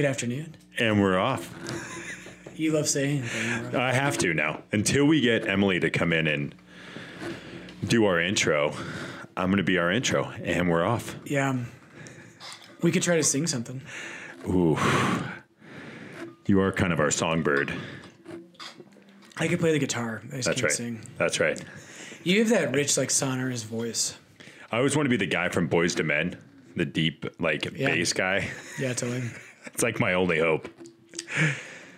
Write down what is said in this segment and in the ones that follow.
Good afternoon. And we're off. You love saying. I have to now. Until we get Emily to come in and do our intro, I'm going to be our intro, and we're off. Yeah. Um, we could try to sing something. Ooh. You are kind of our songbird. I could play the guitar. I just That's can't right. sing. That's right. You have that rich, like sonorous voice. I always want to be the guy from Boyz II Men, the deep, like, Yeah. bass guy. Yeah, totally. It's like my only hope.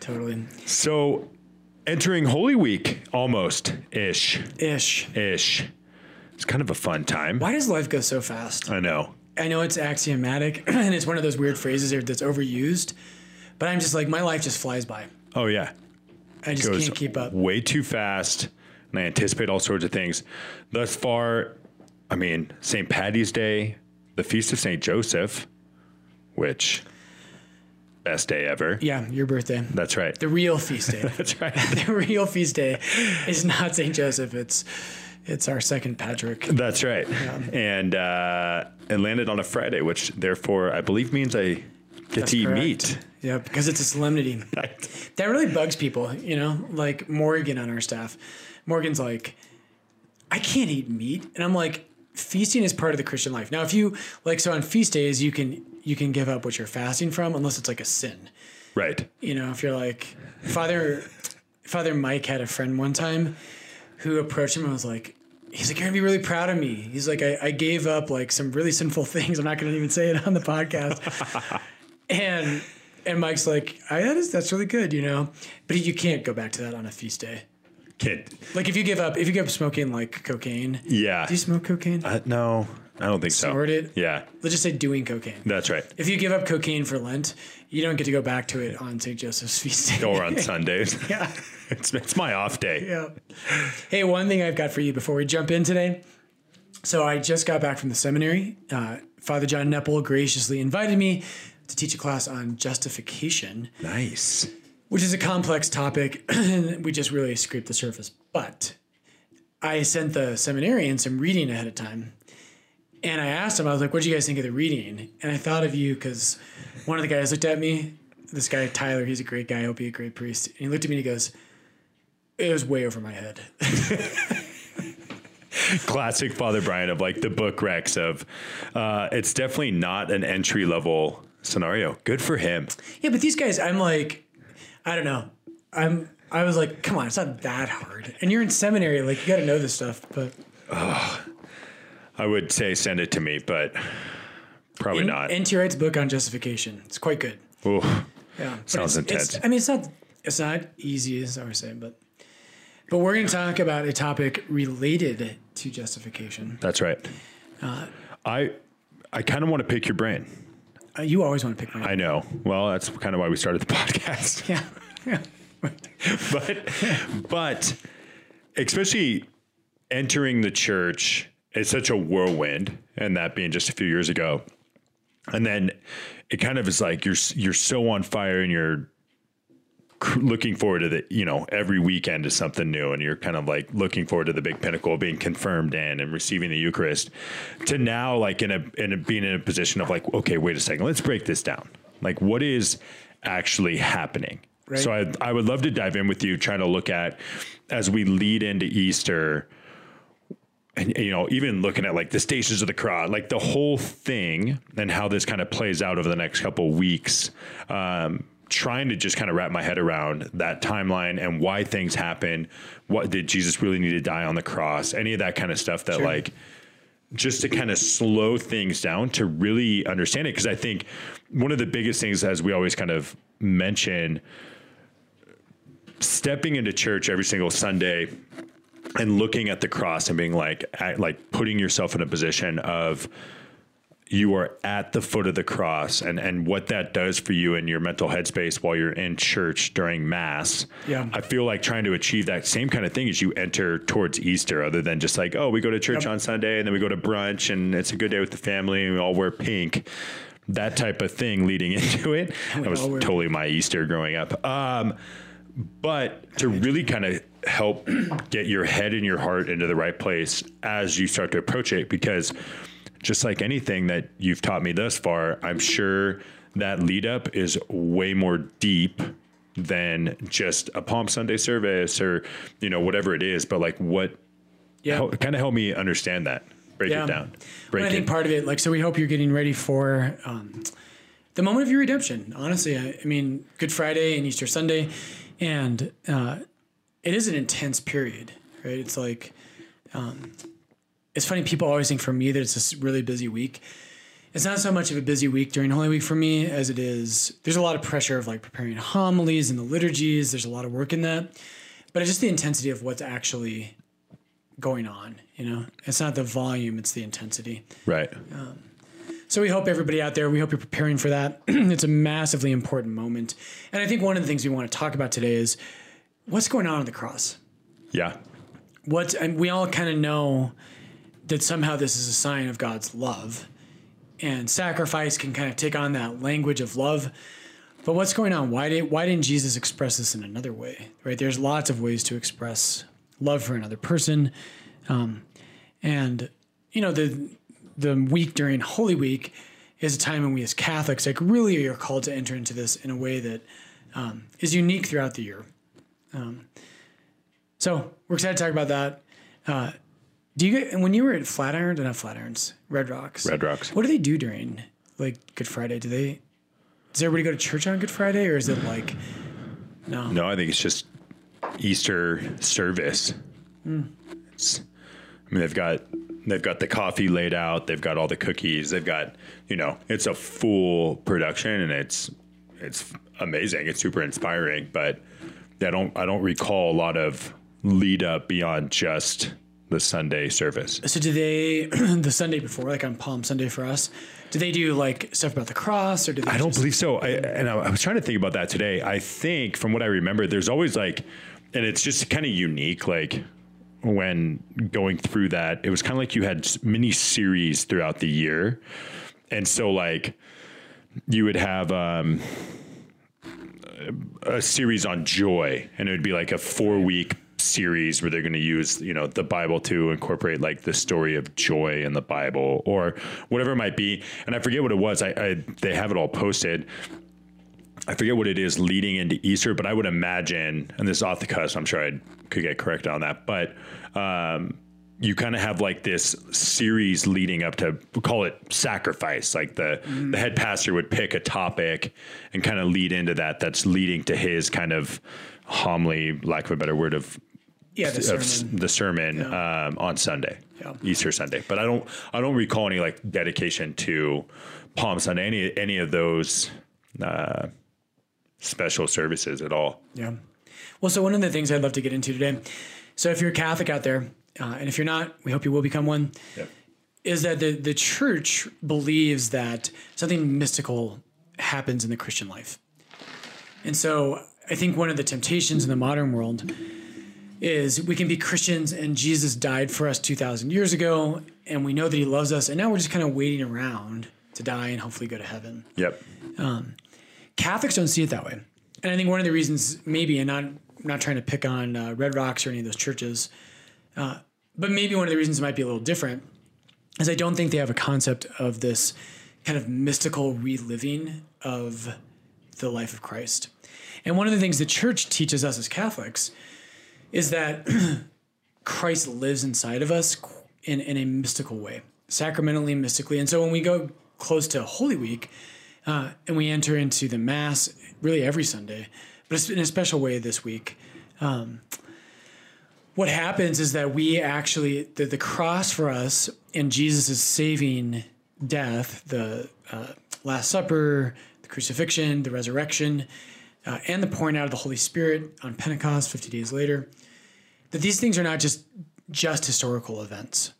Totally. So, entering Holy Week almost ish. Ish. Ish. It's kind of a fun time. Why does life go so fast? I know. I know it's axiomatic and it's one of those weird phrases that's overused, but I'm just like, my life just flies by. Oh, yeah. I just goes can't keep up. way too fast, and I anticipate all sorts of things. Thus far, I mean, St. Patty's Day, the Feast of St. Joseph, which best day ever. Yeah, your birthday. That's right. The real feast day. That's right. the real feast day is not St. Joseph. It's it's our second Patrick. That's right. And uh, it landed on a Friday, which therefore I believe means I get to eat correct. meat. Yeah, because it's a solemnity. That really bugs people, you know, like Morgan on our staff. Morgan's like, I can't eat meat. And I'm like, feasting is part of the Christian life. Now, if you like, so on feast days, you can you can give up what you're fasting from, unless it's like a sin. Right. You know, if you're like Father Father Mike had a friend one time who approached him and was like, he's like, you're gonna be really proud of me. He's like, I, I gave up like some really sinful things. I'm not gonna even say it on the podcast. and and Mike's like, I that is that's really good, you know. But you can't go back to that on a feast day. Kid. Like if you give up if you give up smoking like cocaine. Yeah. Do you smoke cocaine? Uh, no, I don't think so. Snort it? Yeah. Let's just say doing cocaine. That's right. If you give up cocaine for Lent, you don't get to go back to it on St. Joseph's feast day. Or on Sundays. yeah. It's, it's my off day. Yeah. Hey, one thing I've got for you before we jump in today. So I just got back from the seminary. Uh, Father John Nepil graciously invited me to teach a class on justification, Nice. which is a complex topic. we just really scraped the surface. But I sent the seminarian some reading ahead of time. And I asked him, I was like, what do you guys think of the reading? And I thought of you because one of the guys looked at me. This guy, Tyler, he's a great guy. He'll be a great priest. And he looked at me and he goes, it was way over my head. classic Father Brian of like the book Rex of uh, it's definitely not an entry level scenario. Good for him. Yeah, but these guys, I'm like, I don't know. I'm, I was like, come on, it's not that hard. And you're in seminary, like you got to know this stuff. But I would say send it to me, but probably not. N.T. Wright's book on justification, it's quite good. Ooh, Yeah, Sounds it's, it's- intense. I mean, it's not, it's not easy as I was saying, but, but we're going to talk about a topic related to justification. that's right. Uh, I I kind of want to pick your brain. Uh, you always want to pick my. I know. Well, that's kind of why we started the podcast. yeah, yeah. but but especially entering the church it's such a whirlwind and that being just a few years ago. And then it kind of is like you're you're so on fire and you're looking forward to the you know every weekend is something new and you're kind of like looking forward to the big pinnacle of being confirmed in and receiving the eucharist to now like in a in a being in a position of like okay wait a second let's break this down. Like what is actually happening? Right. so I, I would love to dive in with you trying to look at as we lead into easter and you know even looking at like the stations of the cross like the whole thing and how this kind of plays out over the next couple of weeks um, trying to just kind of wrap my head around that timeline and why things happen what did jesus really need to die on the cross any of that kind of stuff that Sure. like just to kind of slow things down to really understand it because i think one of the biggest things as we always kind of mention stepping into church every single sunday and looking at the cross and being like at, like putting yourself in a position of you are at the foot of the cross and and what that does for you in your mental headspace while you're in church during mass Yeah. i feel like trying to achieve that same kind of thing as you enter towards easter other than just like oh we go to church Yep. on sunday and then we go to brunch and it's a good day with the family and we all wear pink that type of thing leading into it that was totally my easter growing up um, but to really kind of help get your head and your heart into the right place as you start to approach it because just like anything that you've taught me thus far i'm sure that lead up is way more deep than just a Palm Sunday service or you know whatever it is. But like, what Yeah. Help, kind of help me understand that. Break Yeah. it down. Well, I think it. part of it, like, so we hope you're getting ready for um, the moment of your redemption. Honestly, I, I mean, Good Friday and Easter Sunday, and uh, it is an intense period, right? It's like, um, it's funny. People always think for me that it's this really busy week. It's not so much of a busy week during Holy Week for me as it is. There's a lot of pressure of like preparing homilies and the liturgies. There's a lot of work in that, but it's just the intensity of what's actually going on. You know, it's not the volume; it's the intensity. right. So we hope everybody out there, we hope you're preparing for that. it's a massively important moment. And I think one of the things we want to talk about today is what's going on on the cross. Yeah. What and we all kind of know that somehow this is a sign of God's love. And sacrifice can kind of take on that language of love. But what's going on? Why did why didn't Jesus express this in another way? Right? There's lots of ways to express love for another person. Um, and you know, the the week during Holy Week is a time when we as Catholics like really are called to enter into this in a way that um, is unique throughout the year. Um, so we're excited to talk about that. Uh, do you get when you were at Flatirons or not Flatirons, Red Rocks? Red Rocks. What do they do during like Good Friday? Do they? Does everybody go to church on Good Friday, or is it like no? No, I think it's just Easter service. It's, I mean, they've got they've got the coffee laid out. They've got all the cookies. They've got you know, it's a full production, and it's it's amazing. It's super inspiring. But I don't I don't recall a lot of lead up beyond just the Sunday service. So do they the Sunday before, like on Palm Sunday for us? Do they do like stuff about the cross, or do they? I don't believe so. I, and I, I was trying to think about that today. I think from what I remember, there's always like, and it's just kind of unique. Like when going through that, it was kind of like you had mini series throughout the year, and so like you would have um, a series on joy, and it would be like a four week series where they're going to use you know the bible to incorporate like the story of joy in the bible or whatever it might be. And i forget what it was. I, I they have it all posted. I forget what it is leading into Easter, but I would imagine, and this is off the cusp, I'm sure I could get corrected on that, but um, you kind of have like this series leading up to we'll call it sacrifice. Like the the head pastor would pick a topic and kind of lead into that. That's leading to his kind of homily, lack of a better word, of Yeah, the of sermon. the sermon um, on Sunday, Yeah. Easter Sunday. But I don't I don't recall any like dedication to Palm Sunday, any any of those uh, special services at all. Yeah. Well, so one of the things I'd love to get into today. So if you're a Catholic out there, uh, and if you're not, we hope you will become one. Yep. Is that the the church believes that something mystical happens in the Christian life, and so I think one of the temptations in the modern world is we can be Christians and Jesus died for us two thousand years ago, and we know that He loves us, and now we're just kind of waiting around to die and hopefully go to heaven. Yep. Um, Catholics don't see it that way, and I think one of the reasons, maybe, and not not trying to pick on uh, Red Rocks or any of those churches, uh, but maybe one of the reasons it might be a little different is I don't think they have a concept of this kind of mystical reliving of the life of Christ. And one of the things the church teaches us as Catholics is that Christ lives inside of us in, in a mystical way, sacramentally, mystically. And so when we go close to Holy Week uh, and we enter into the Mass really every Sunday, but in a special way this week, um, what happens is that we actually, the, the cross for us and Jesus' saving death, the uh, Last Supper, the crucifixion, the resurrection, uh, and the pouring out of the Holy Spirit on Pentecost 50 days later, that these things are not just just historical events.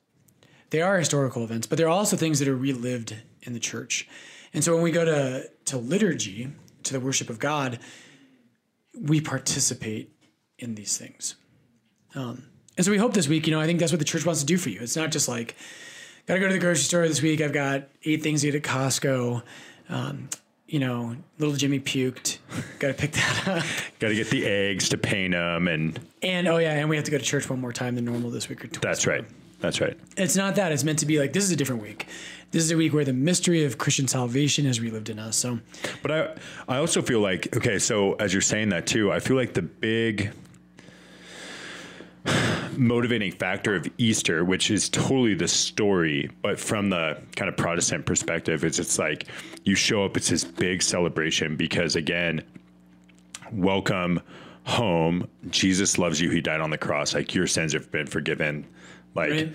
They are historical events, but they're also things that are relived in the church. And so when we go to, to liturgy, to the worship of God, we participate in these things. Um, and so we hope this week, you know, I think that's what the church wants to do for you. It's not just like, got to go to the grocery store this week. I've got eight things to get at Costco. Um, you know, little Jimmy puked. got to pick that up. Got to get the eggs to paint them, and And oh yeah, and we have to go to church one more time than normal this week or twice. that's right. That's right. It's not that. It's meant to be like this is a different week. This is a week where the mystery of Christian salvation is relived in us. So, But I I also feel like okay, so as you're saying that too, I feel like the big motivating factor of Easter, which is totally the story, but from the kind of Protestant perspective, is it's like you show up, it's this big celebration because again, welcome home. Jesus loves you. He died on the cross. Like your sins have been forgiven. Like right?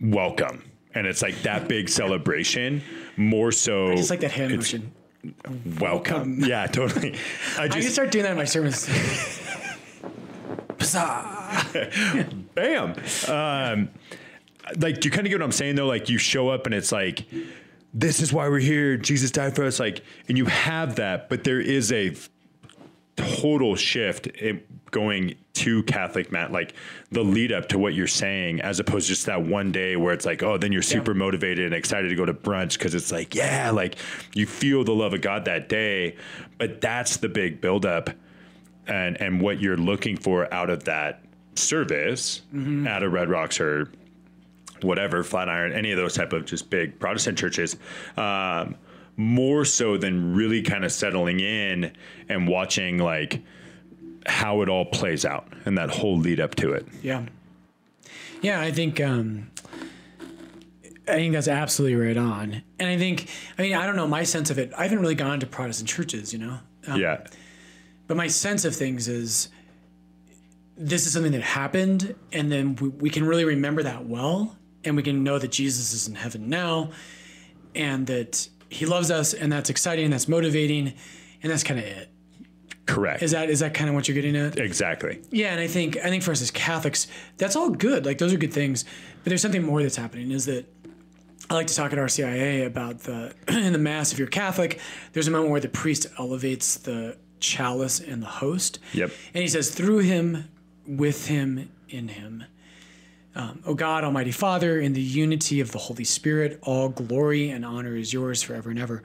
welcome. And it's like that big celebration more so Just like that hand motion. welcome. Um, yeah, totally. I I just start doing that in my sermons. Bam. Um, like, do you kind of get what I'm saying though? Like, you show up and it's like, this is why we're here. Jesus died for us. Like, and you have that, but there is a total shift in going to Catholic mat, like the lead up to what you're saying, as opposed to just that one day where it's like, oh, then you're super motivated and excited to go to brunch because it's like, yeah, like you feel the love of God that day. But that's the big buildup and and what you're looking for out of that service at a Red Rocks or whatever Flatiron, any of those type of just big Protestant churches. Um, more so than really kind of settling in and watching like how it all plays out and that whole lead up to it. Yeah. Yeah, I think um I think that's absolutely right on. And I think I mean, I don't know, my sense of it, I haven't really gone to Protestant churches, you know. Um, Yeah. But my sense of things is this is something that happened and then we, we can really remember that well and we can know that Jesus is in heaven now and that he loves us and that's exciting, that's motivating, and that's kind of it. Correct. Is that is that kind of what you're getting at? exactly. Yeah, and I think I think for us as Catholics, that's all good. Like those are good things. But there's something more that's happening. Is that I like to talk at RCIA about the in the Mass. If you're Catholic, there's a moment where the priest elevates the chalice and the host. Yep. And he says, "Through him, with him, in him." Um, o God, Almighty Father, in the unity of the Holy Spirit, all glory and honor is yours forever and ever.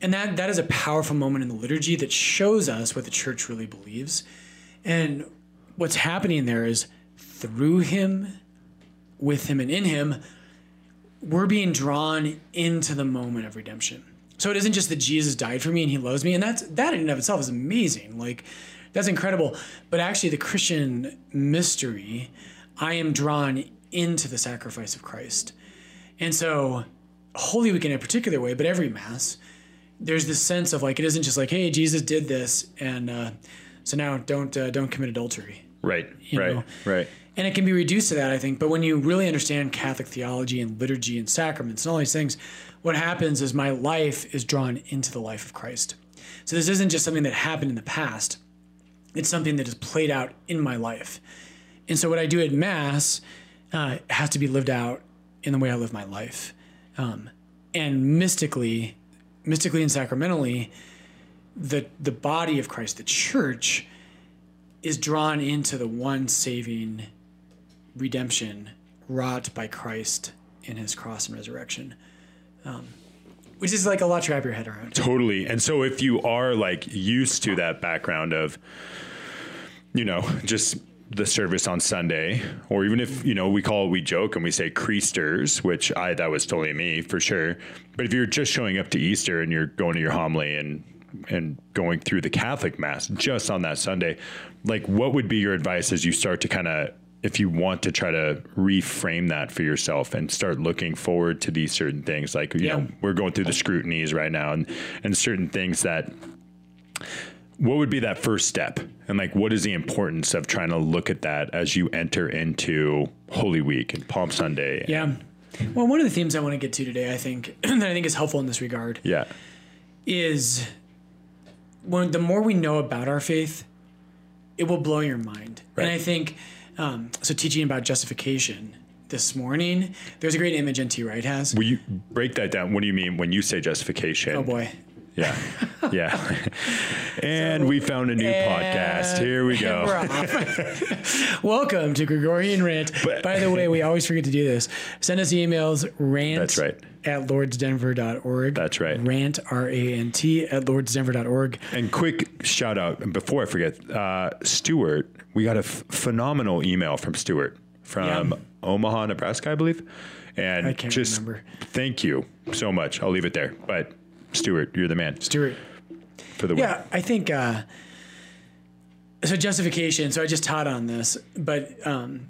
And that that is a powerful moment in the liturgy that shows us what the church really believes. And what's happening there is through him, with him, and in him, we're being drawn into the moment of redemption. So it isn't just that Jesus died for me and he loves me, and that's that in and of itself is amazing. Like that's incredible. But actually the Christian mystery, I am drawn into the sacrifice of Christ. And so Holy Week in a particular way, but every mass, there's this sense of like it isn't just like, hey, Jesus did this, and uh, so now don't uh, don't commit adultery. Right. You right. know. Right. And it can be reduced to that, I think. But when you really understand Catholic theology and liturgy and sacraments and all these things, what happens is my life is drawn into the life of Christ. So this isn't just something that happened in the past, it's something that is played out in my life. And so what I do at Mass uh, has to be lived out in the way I live my life. Um, and mystically, mystically and sacramentally, the the body of Christ, the church, is drawn into the one saving redemption wrought by Christ in his cross and resurrection. Um, which is like a lot to wrap your head around. Totally. And so if you are like used to that background of, you know, just the service on Sunday, or even if, you know, we call we joke and we say creasters, which I that was totally me for sure. But if you're just showing up to Easter and you're going to your homily and and going through the Catholic Mass just on that Sunday, like what would be your advice as you start to kind of if you want to try to reframe that for yourself and start looking forward to these certain things like you Yeah. know we're going through the scrutinies right now and and certain things that what would be that first step and like what is the importance of trying to look at that as you enter into holy week and palm sunday Yeah. Well, one of the themes I want to get to today, I think, that I think is helpful in this regard, yeah is when the more we know about our faith, it will blow your mind. Right. And I think um, so. Teaching about justification this morning, there's a great image NT Wright has. will you break that down what do you mean when you say justification oh boy. yeah yeah and we found a new podcast here we go. Welcome to Gregorian Rant. But- By the way, we always forget to do this. Send us emails, rant That's right. at lordsdenver.org. That's right. Rant, R A N T, at lordsdenver.org. And quick shout out before I forget, uh, Stuart, we got a f- phenomenal email from Stuart. from Yeah. Omaha, Nebraska, I believe. And I can't just remember. thank you so much. I'll leave it there. But Stuart, you're the man Stuart. For the win. Yeah, I think uh, so. Justification. So I just taught on this, but um,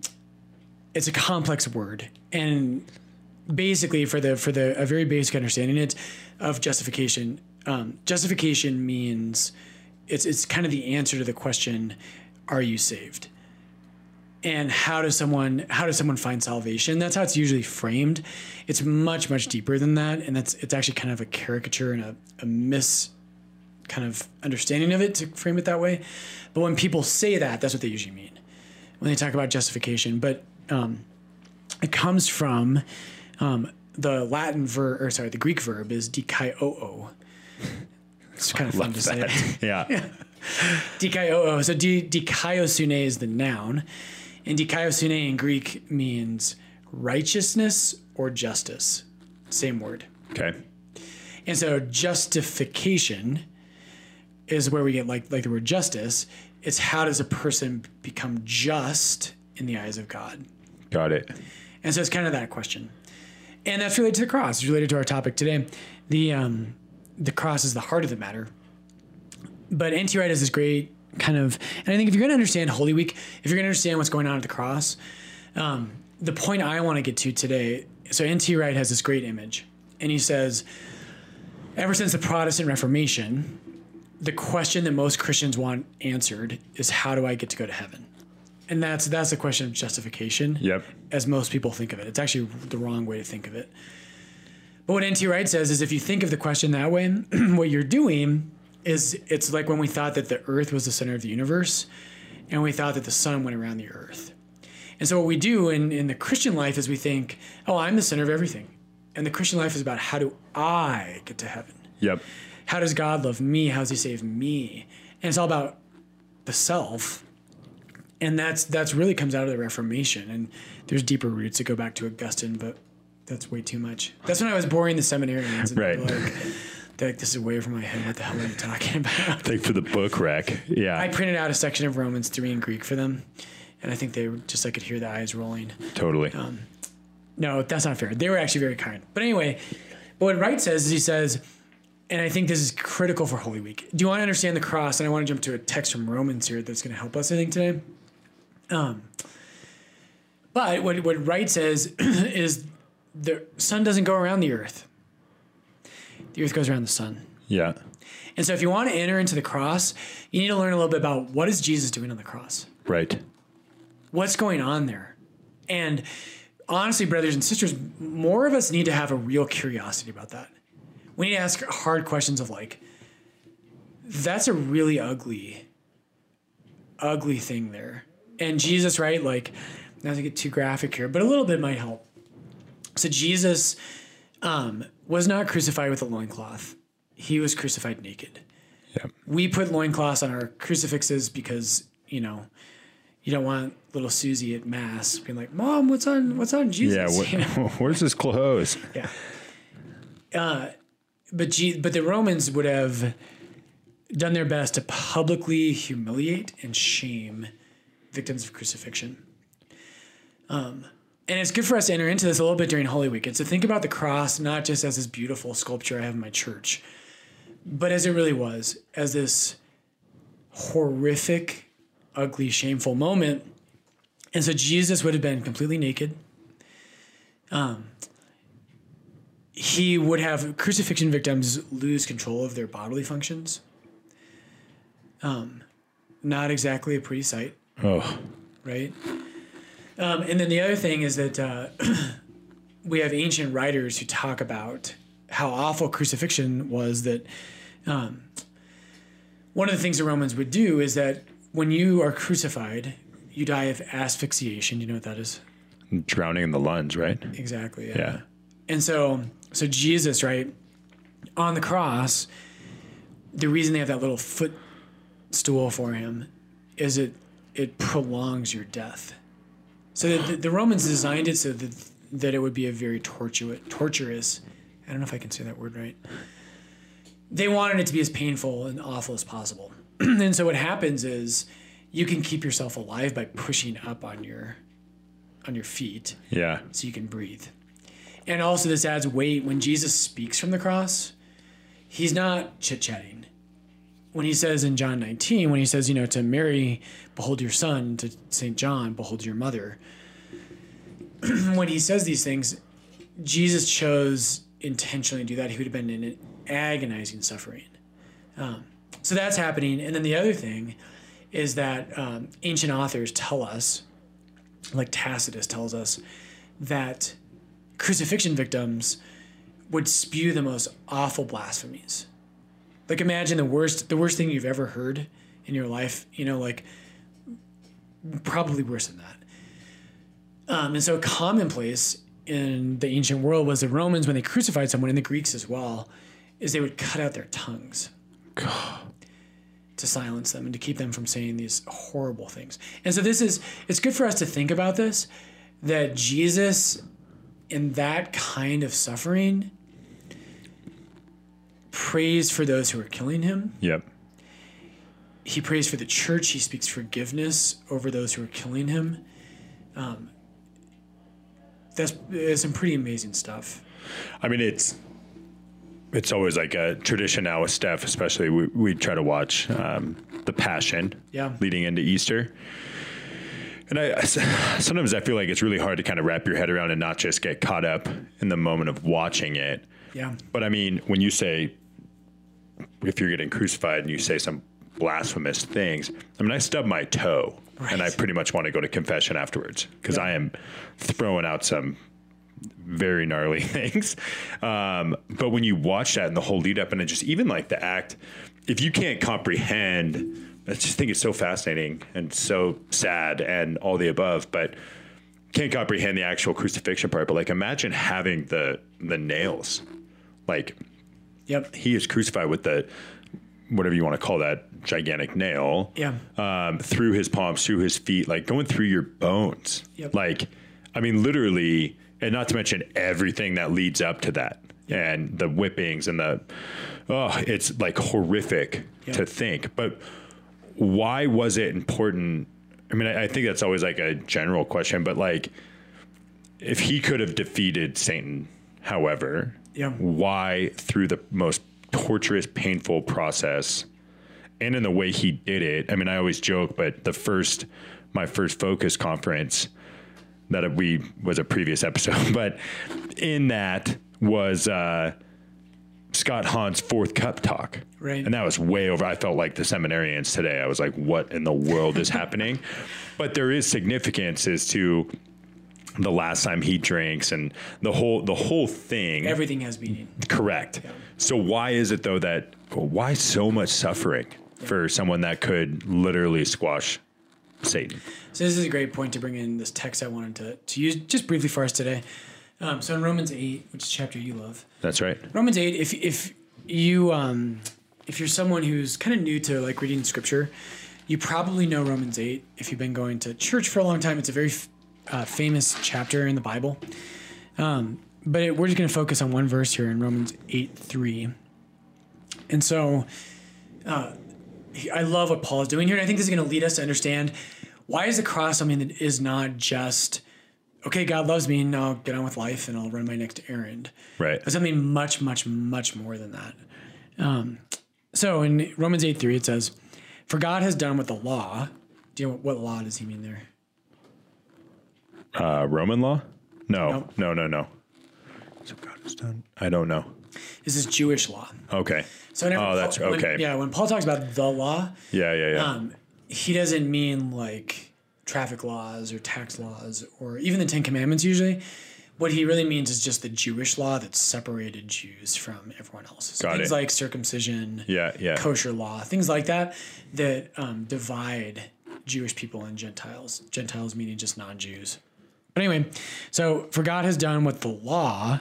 it's a complex word, and basically, for the for the a very basic understanding it of justification, um, justification means it's it's kind of the answer to the question, "Are you saved?" and how does someone how does someone find salvation that's how it's usually framed it's much much deeper than that and that's it's actually kind of a caricature and a, a mis kind of understanding of it to frame it that way but when people say that that's what they usually mean when they talk about justification but um, it comes from um, the latin verb or sorry the greek verb is dikaio it's kind of fun to say it yeah. Dikaioo. So di, dikaiosune is the noun, and dikaiosune in Greek means righteousness or justice. Same word. Okay. And so justification is where we get like like the word justice. It's how does a person become just in the eyes of God? Got it. And so it's kind of that question. And that's related to the cross. It's related to our topic today. The um, the cross is the heart of the matter. But N.T. Wright has this great kind of, and I think if you're going to understand Holy Week, if you're going to understand what's going on at the cross, um, the point I want to get to today. So N.T. Wright has this great image, and he says, ever since the Protestant Reformation, the question that most Christians want answered is, how do I get to go to heaven? And that's that's the question of justification Yep. as most people think of it. It's actually the wrong way to think of it. But what N.T. Wright says is if you think of the question that way, what you're doing is it's like when we thought that the earth was the center of the universe and we thought that the sun went around the earth. And so what we do in, in the Christian life is we think, oh, I'm the center of everything. And the Christian life is about how do I get to heaven? Yep. How does God love me? How does he save me? And it's all about the self and that's that's really comes out of the Reformation. And there's deeper roots that go back to Augustine, but that's way too much. That's when I was boring the seminarians. And Right. they're Like, they're like, this is way from my head. What the hell are you talking about? Thank for the book rack. Yeah. I printed out a section of Romans three in Greek for them, and I think they were just I could hear the eyes rolling. totally. Um, No, that's not fair. They were actually very kind. But anyway, but what Wright says is he says, and I think this is critical for Holy Week. Do you want to understand the cross? And I want to jump to a text from Romans here that's going to help us, I think, today. Um, but what, what Wright says is the sun doesn't go around the earth, the earth goes around the sun. yeah. And so if you want to enter into the cross, you need to learn a little bit about what is Jesus doing on the cross? Right. what's going on there? And honestly, brothers and sisters, more of us need to have a real curiosity about that. We need to ask hard questions of like, that's a really ugly, ugly thing there. And Jesus, right? Like, not to get too graphic here, but a little bit might help. So Jesus um, was not crucified with a loincloth. He was crucified naked Yeah. we put loincloths on our crucifixes because you know you don't want little Susie at mass being like, "Mom, what's on what's on Jesus?" Yeah. What, You know? where's his clothes? yeah. Uh, but but the Romans would have done their best to publicly humiliate and shame victims of crucifixion. Um, and it's good for us to enter into this a little bit during Holy Week. And to think about the cross not just as this beautiful sculpture I have in my church, but as it really was, as this horrific, ugly, shameful moment. And so Jesus would have been completely naked. He would have crucifixion victims lose control of their bodily functions. Um, not exactly a pretty sight, Oh. right? Um, and then the other thing is that uh, we have ancient writers who talk about how awful crucifixion was. That um, one of the things the Romans would do is that when you are crucified, you die of asphyxiation. You know what that is? Drowning in the lungs, right? Exactly. Yeah. And so, so Jesus, right, on the cross, the reason they have that little footstool for him is it it prolongs your death. So the, the Romans designed it so that that it would be a very tortuous, torturous. I don't know if I can say that word right. They wanted it to be as painful and awful as possible. and so what happens is you can keep yourself alive by pushing up on your on your feet Yeah. so you can breathe. And also, this adds weight when Jesus speaks from the cross. He's not chit chatting. When he says in John 19, when he says, you know, to Mary, behold your son, to St. John, behold your mother. when he says these things, Jesus chose intentionally to do that. He would have been in an agonizing suffering. Um, so that's happening. And then the other thing is that um, ancient authors tell us, like Tacitus tells us, that crucifixion victims would spew the most awful blasphemies. Like imagine the worst the worst thing you've ever heard in your life, you know, like probably worse than that. Um, and so commonplace in the ancient world was the Romans when they crucified someone, and the Greeks as well, is they would cut out their tongues to silence them and to keep them from saying these horrible things. And so this is it's good for us to think about this that Jesus in that kind of suffering prays for those who are killing him. Yep. He prays for the church. He speaks forgiveness over those who are killing him. Um, that's, that's some pretty amazing stuff. I mean, it's it's always like a tradition now with Steph, especially we, we try to watch um, the Passion Yeah. leading into Easter. And I sometimes I feel like it's really hard to kind of wrap your head around and not just get caught up in the moment of watching it. Yeah. But I mean, when you say if you're getting crucified and you say some blasphemous things, I mean, I stub my toe and I pretty much want to go to confession afterwards because I am throwing out some very gnarly things. Um, but when you watch that and the whole lead up and it just even like the act, if you can't comprehend, I just think it's so fascinating and so sad and all the above, but can't comprehend the actual crucifixion part. But like, imagine having the the nails, like Yep. he is crucified with the whatever you want to call that gigantic nail Yeah. um, through his palms, through his feet, like going through your bones. Yep. Like, I mean, literally, and not to mention everything that leads up to that and the whippings and the, oh, it's like horrific Yep. to think. But why was it important? I mean, I, I think that's always like a general question, but like, if he could have defeated Satan, however, Yeah. why through the most torturous, painful process and in the way he did it. I mean, I always joke, but the first, my first focus conference that we was a previous episode, but in that was uh, Scott Hahn's fourth cup talk. Right. And that was way over. I felt like the seminarians today. I was like, what in the world is happening? But there is significance as to the last time he drinks and the whole the whole thing. Everything has meaning. Correct. So why is it though that why so much suffering for someone that could literally squash Satan? So this is a great point to bring in this text I wanted to, to use just briefly for us today. Um, so in Romans 8, which is chapter you love, That's right. Romans 8, if, if you, um, if you're someone who's kind of new to like reading scripture, you probably know Romans 8. If you've been going to church for a long time, it's a very uh, famous chapter in the Bible. Um, but it, we're just going to focus on one verse here in Romans 8 3. And so uh, I love what Paul is doing here. And I think this is going to lead us to understand why is the cross something that is not just, okay, God loves me, now I'll get on with life and I'll run my next errand. Right. But something much, much, much more than that. Um, so in Romans 8 3, it says, For God has done what the law, do you know what law does he mean there? Uh, Roman law? No, Nope. no, no, no. So God has done. I don't know. This is Jewish law. Okay. So whenever Oh, that's- Paul- when- okay. yeah, when Paul talks about the law, Yeah, yeah, yeah. um, he doesn't mean like traffic laws or tax laws or even the Ten Commandments usually. What he really means is just the Jewish law that separated Jews from everyone else. So Got things it. like circumcision, yeah, yeah. kosher law, things like that that um, divide Jewish people and Gentiles. Gentiles meaning just non-Jews. But anyway, so for God has done what the law,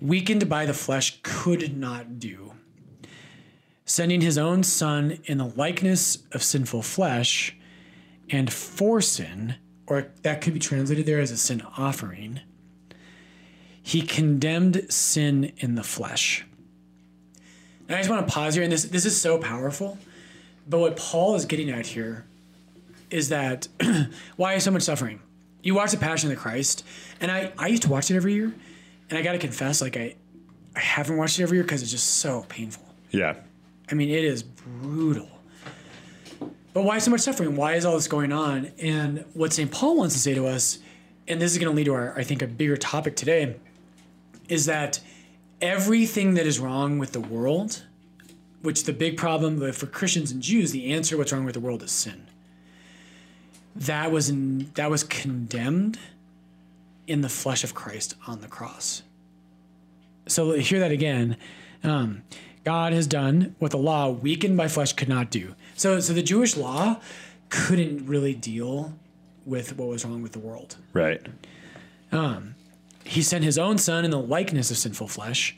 weakened by the flesh, could not do, sending His own Son in the likeness of sinful flesh, and for sin, or that could be translated there as a sin offering. He condemned sin in the flesh. And I just want to pause here, and this this is so powerful. But what Paul is getting at here is that why is so much suffering? You watch The Passion of the Christ, and I I used to watch it every year, and I got to confess, like I I haven't watched it every year because it's just so painful. Yeah. I mean, it is brutal. But why so much suffering? Why is all this going on? And what St. Paul wants to say to us, and this is going to lead to our, I think, a bigger topic today, is that everything that is wrong with the world, which the big problem for Christians and Jews, the answer what's wrong with the world is sin. That was in, that was condemned in the flesh of Christ on the cross. So hear that again. Um, God has done what the law, weakened by flesh, could not do. So, so the Jewish law couldn't really deal with what was wrong with the world. Right. Um, he sent his own son in the likeness of sinful flesh,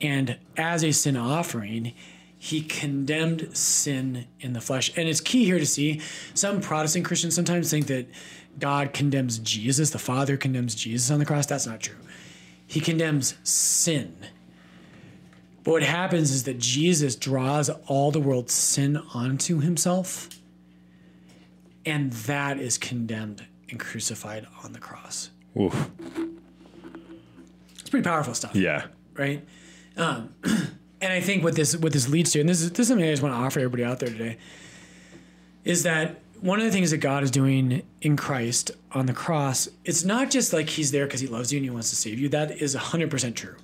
and as a sin offering, he condemned sin in the flesh. And it's key here to see some Protestant Christians sometimes think that God condemns Jesus, the Father condemns Jesus on the cross. That's not true. He condemns sin. But what happens is that Jesus draws all the world's sin onto himself, and that is condemned and crucified on the cross. Oof. It's pretty powerful stuff. Yeah. right? Um, and I think what this what this leads to, and this is this is something I just want to offer everybody out there today, is that one of the things that God is doing in Christ on the cross, it's not just like He's there because He loves you and He wants to save you. That is hundred percent true.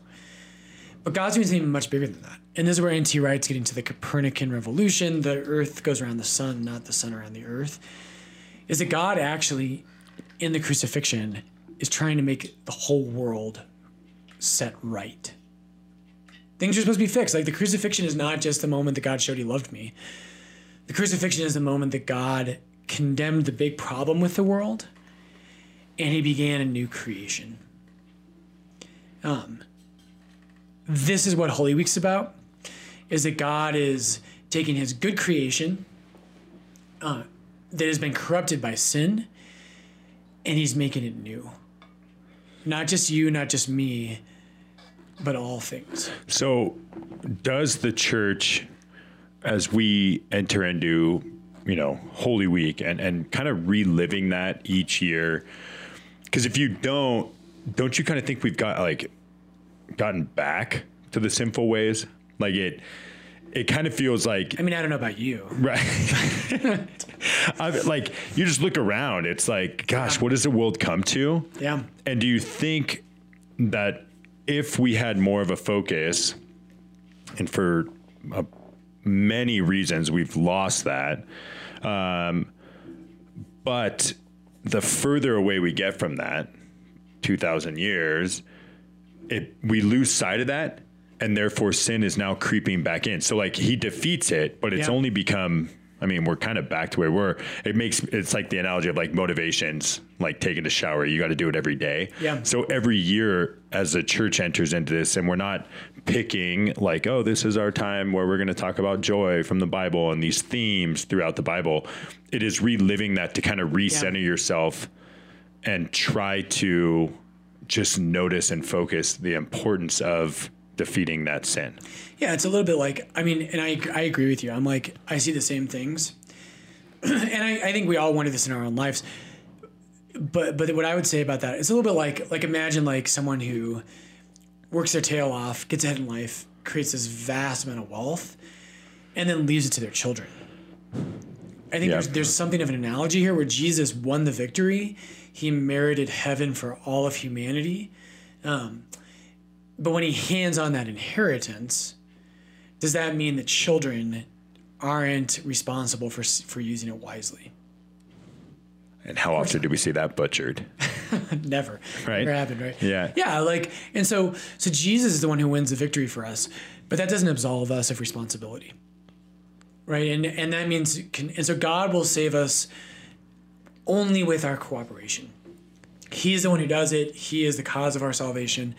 But God's doing something much bigger than that. And this is where N.T. Wright's getting to the Copernican revolution. The Earth goes around the sun, not the sun around the Earth. Is that God actually, in the crucifixion, is trying to make the whole world set right things are supposed to be fixed. Like the crucifixion is not just the moment that God showed he loved me. The crucifixion is the moment that God condemned the big problem with the world and he began a new creation. Um, this is what Holy Week's about is that God is taking his good creation uh, that has been corrupted by sin and he's making it new. Not just you, not just me, but all things. So, does the church, as we enter into, you know, Holy Week and, and kind of reliving that each year, because if you don't, don't you kind of think we've got like gotten back to the sinful ways? Like it, it kind of feels like I mean, I don't know about you. Right. I mean, like you just look around, it's like, gosh, what does the world come to? Yeah. And do you think that if we had more of a focus, and for uh, many reasons we've lost that, um, but the further away we get from that, two thousand years, it we lose sight of that, and therefore sin is now creeping back in. So like he defeats it, but it's Yeah. only become. I mean, we're kind of back to where we're. It makes it's like the analogy of like motivations, like taking a shower. You got to do it every day. Yeah. So every year, as the church enters into this, and we're not picking like, oh, this is our time where we're going to talk about joy from the Bible and these themes throughout the Bible. It is reliving that to kind of recenter yourself and try to just notice and focus the importance of defeating that sin. Yeah, it's a little bit like I mean, and I I agree with you. I'm like I see the same things, and I, I think we all wanted this in our own lives. But but what I would say about that, it's a little bit like like imagine like someone who works their tail off, gets ahead in life, creates this vast amount of wealth, and then leaves it to their children. I think Yeah. there's there's something of an analogy here where Jesus won the victory. He merited heaven for all of humanity. Um, but when he hands on that inheritance, does that mean that children aren't responsible for for using it wisely? And how often do we see that butchered? Never, Right. never happened, right? Yeah. yeah. Like, and so, so Jesus is the one who wins the victory for us, but that doesn't absolve us of responsibility, right? And and that means, can, and so God will save us only with our cooperation. He's the one who does it. He is the cause of our salvation,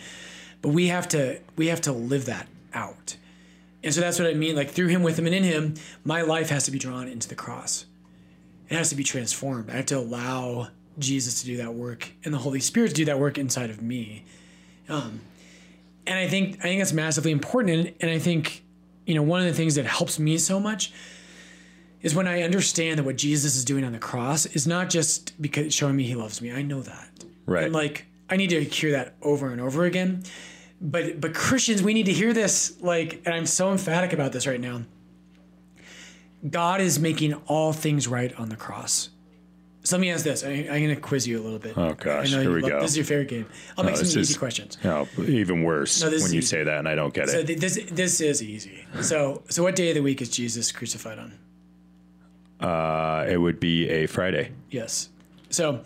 but we have to we have to live that out. And so that's what I mean. Like through Him, with Him, and in Him, my life has to be drawn into the cross. It has to be transformed. I have to allow Jesus to do that work and the Holy Spirit to do that work inside of me. Um, and I think I think that's massively important. And I think you know one of the things that helps me so much is when I understand that what Jesus is doing on the cross is not just because showing me he loves me. I know that. Right. And like I need to hear that over and over again. But but Christians, we need to hear this like and I'm so emphatic about this right now. God is making all things right on the cross. So let me ask this. I, I'm going to quiz you a little bit. Oh, gosh. I know Here we love- go. This is your favorite game. I'll make this some is- easy questions. No, even worse No, when you say that and I don't get So it. th- this this is easy. So so what day of the week is Jesus crucified on? Uh, it would be a Friday. Yes. So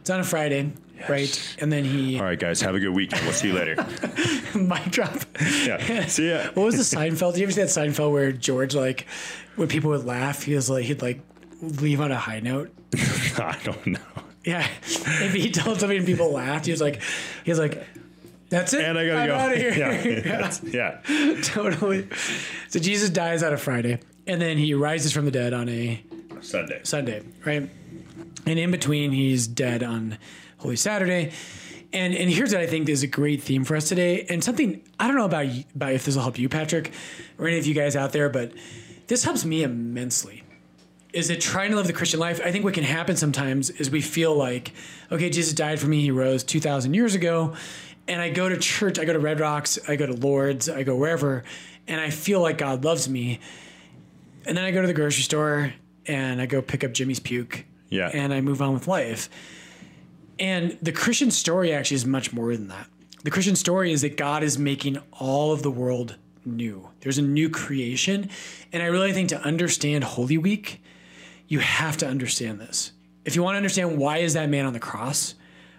it's on a Friday, right? And then he All right, guys, have a good weekend. We'll see you later. mic drop. yeah. See ya. What was the Seinfeld? Did you ever see that Seinfeld where George like when people would laugh, he was like he'd like leave on a high note. I don't know. Yeah. if he told something and people laughed, he was like he was like that's it. And I gotta I'm go. Out of here. Yeah. yeah. totally. So Jesus dies on a Friday, and then he rises from the dead on a Sunday. Sunday, right? And in between, he's dead on Holy Saturday. And and here's what I think is a great theme for us today, and something I don't know about about if this will help you, Patrick, or any of you guys out there, but this helps me immensely. Is it trying to live the Christian life? I think what can happen sometimes is we feel like, okay, Jesus died for me, he rose two thousand years ago, and I go to church, I go to Red Rocks, I go to Lord's, I go wherever, and I feel like God loves me, and then I go to the grocery store and I go pick up Jimmy's puke. Yeah. And I move on with life. And the Christian story actually is much more than that. The Christian story is that God is making all of the world new. There's a new creation. And I really think to understand Holy Week, you have to understand this. If you want to understand why is that man on the cross?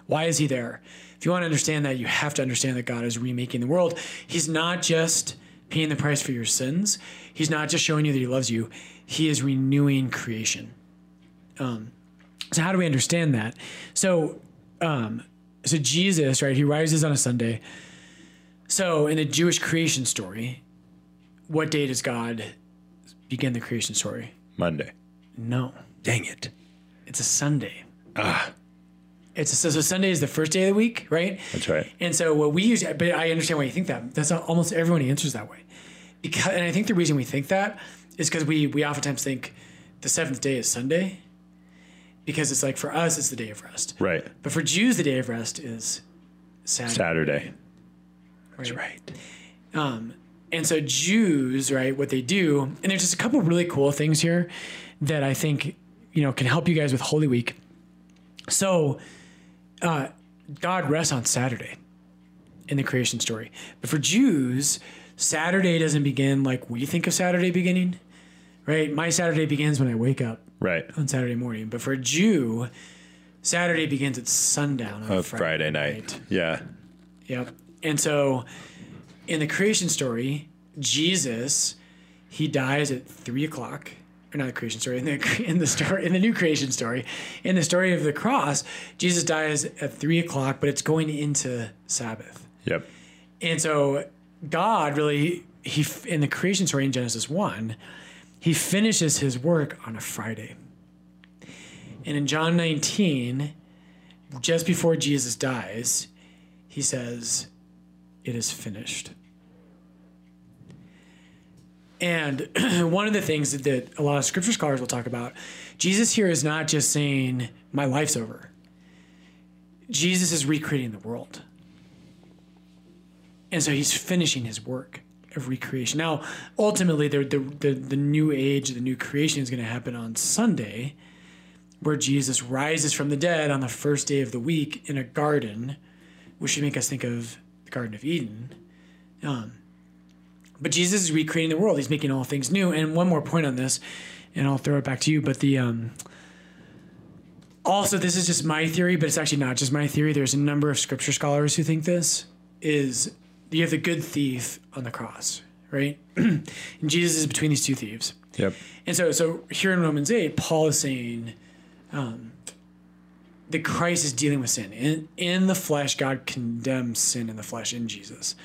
Why is he there? If you want to understand that, you have to understand that God is remaking the world. He's not just paying the price for your sins. He's not just showing you that he loves you. He is renewing creation. Um, so how do we understand that? So, um, so Jesus, right? He rises on a Sunday. So in the Jewish creation story, what day does God begin the creation story? Monday. No, Dang it. it's a Sunday. Ah. It's a, so, so Sunday is the first day of the week, right? That's right. And so what we use, but I understand why you think that. That's not, almost everyone answers that way, because and I think the reason we think that is because we we oftentimes think the seventh day is Sunday, because it's like for us it's the day of rest, Right. but for Jews the day of rest is Saturday. Saturday. Right? Right. Um, and so Jews, right, what they do, and there's just a couple really cool things here that I think you know can help you guys with Holy Week. So, uh, God rests on Saturday in the creation story, but for Jews, Saturday doesn't begin like we think of Saturday beginning, right? My Saturday begins when I wake up Right. on Saturday morning, but for a Jew, Saturday begins at sundown on Of Friday night. Yeah. Yep. And so in the creation story, Jesus, he dies at three o'clock. Or not the creation story, in the in the story in the new creation story. In the story of the cross, Jesus dies at three o'clock, but it's going into Sabbath. Yep. And so God really he in the creation story in Genesis 1, he finishes his work on a Friday. And in John 19, just before Jesus dies, he says, "It is finished." And one of the things that, that a lot of scripture scholars will talk about, Jesus here is not just saying, "My life's over." Jesus is recreating the world. And so he's finishing his work of recreation. Now, ultimately, the, the, the, new age, the new creation is going to happen on Sunday, where Jesus rises from the dead on the first day of the week in a garden, which should make us think of the Garden of Eden. Um, but Jesus is recreating the world. He's making all things new. And one more point on this, and I'll throw it back to you. But the um, also, this is just my theory, but it's actually not just my theory. There's a number of scripture scholars who think this is you have the good thief on the cross, right? and Jesus is between these two thieves. Yep. And so, so here in Romans 8, Paul is saying um, that Christ is dealing with sin. In, in the flesh, God condemns sin in the flesh in Jesus.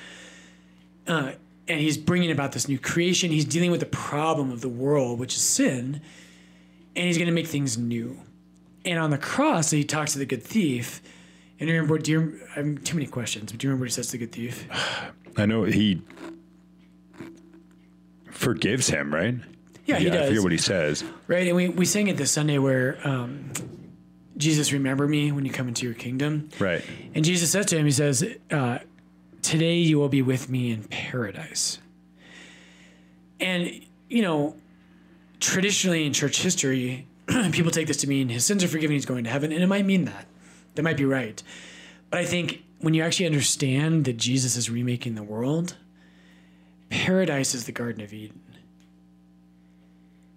Uh, and he's bringing about this new creation. He's dealing with the problem of the world, which is sin, and he's going to make things new. And on the cross, he talks to the good thief. And you remember, do you, I have too many questions, but do you remember what he says to the good thief? I know he forgives him, right? Yeah, he I does. forget what he says. Right. And we, we sang it this Sunday where um, Jesus, remember me when you come into your kingdom. Right. And Jesus says to him, He says, uh, Today you will be with me in paradise. And, you know, traditionally in church history, people take this to mean his sins are forgiven, he's going to heaven. And it might mean that. That might be right. But I think when you actually understand that Jesus is remaking the world, paradise is the Garden of Eden.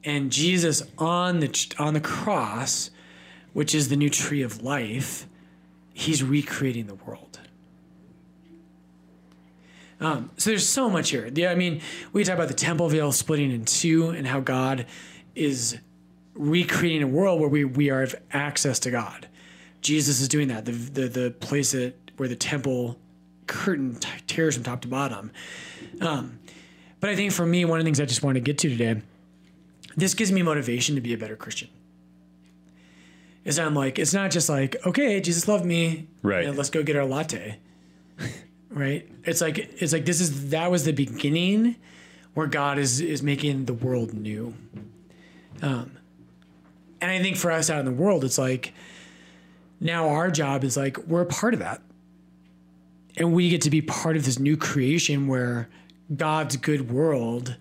And Jesus on the on the cross, which is the new tree of life, he's recreating the world. Um, so there's so much here. Yeah, I mean, we talk about the temple veil splitting in two and how God is recreating a world where we, we are have access to God. Jesus is doing that. The the, the place that where the temple curtain t- tears from top to bottom. Um, but I think for me, one of the things I just want to get to today, this gives me motivation to be a better Christian. Is I'm like, it's not just like, okay, Jesus loved me, Right. and let's go get our latte, right? It's like it's like this is that was the beginning where God is is making the world new. Um, and I think for us out in the world, it's like now our job is like we're a part of that and we get to be part of this new creation where God's good world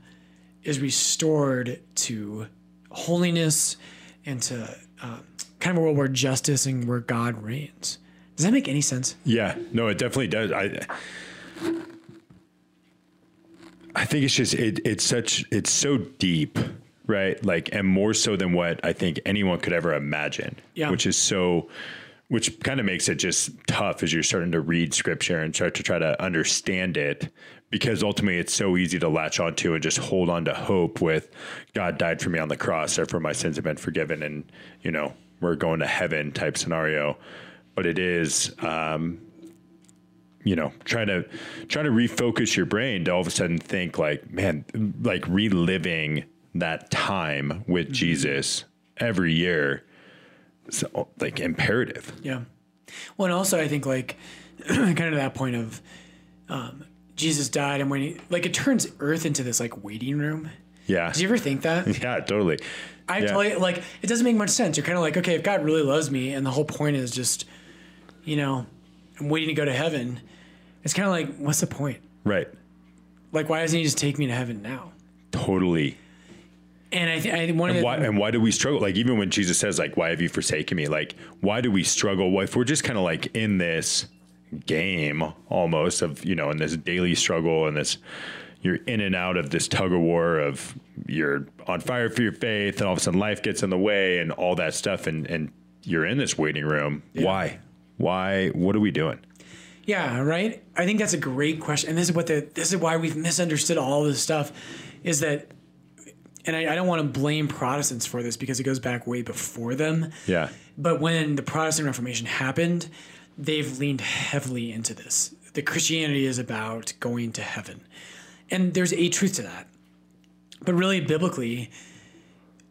is restored to holiness and to um, kind of a world where justice and where God reigns. Does that make any sense? Yeah, no, it definitely does. I I think it's just it, it's such it's so deep, right? Like, and more so than what I think anyone could ever imagine. Yeah. which is so, which kind of makes it just tough as you're starting to read scripture and start to try to understand it. Because ultimately, it's so easy to latch onto and just hold on to hope with God died for me on the cross, therefore my sins have been forgiven, and you know we're going to heaven type scenario. But it is um, you know trying to try to refocus your brain to all of a sudden think like man like reliving that time with jesus every year is like imperative Yeah. Well, and also I think like kind of that point of um, Jesus died, and when he like it turns Earth into this like waiting room. yeah Did you ever think that? yeah totally I Yeah. totally like it doesn't make much sense. You're kind of like, okay, if God really loves me, and the whole point is just, you know, I'm waiting to go to heaven. It's kind of like, what's the point? right Like, why doesn't He just take me to heaven now? totally And I think I think one of the why and why do we struggle? Like even when jesus says like why have you forsaken me? Like why do we struggle? Well, if we're just kind of like in this game almost of you know in this daily struggle and this you're in and out of this tug of war of you're on fire for your faith and all of a sudden life gets in the way and all that stuff and and you're in this waiting room. Why? Why what are we doing? Yeah, right. I think that's a great question, and this is what the this is why we've misunderstood all this stuff, is that, and I, I don't want to blame Protestants for this because it goes back way before them. yeah But when the Protestant Reformation happened, they've leaned heavily into this. The Christianity is about going to heaven, and there's a truth to that. But really, biblically,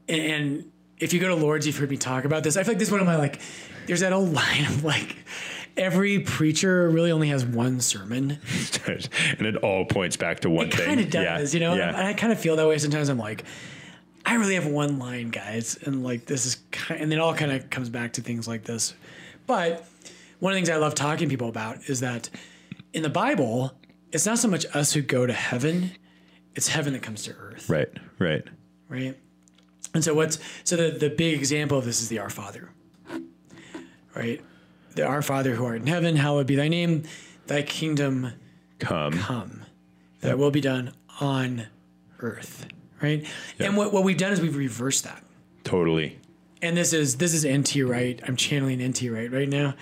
and, and if you go to Lords, you've heard me talk about this. I feel like this is one of my like. There's that old line of like, every preacher really only has one sermon. and it all points back to one It thing kind of does, yeah. you know. yeah. And I kind of feel that way sometimes. I'm like, I really have one line, guys, and like this is, kind and it all kind of comes back to things like this. But one of the things I love talking to people about is that in the Bible, it's not so much us who go to heaven; it's heaven that comes to earth, right right right? And so what's so the the big example of this is the Our Father, right? Our Father who art in heaven, hallowed be thy name, thy kingdom come come, that will be done on earth, right? And what, what we've done is we've reversed that. totally And this is this is NT Wright. I'm channeling NT Wright right now.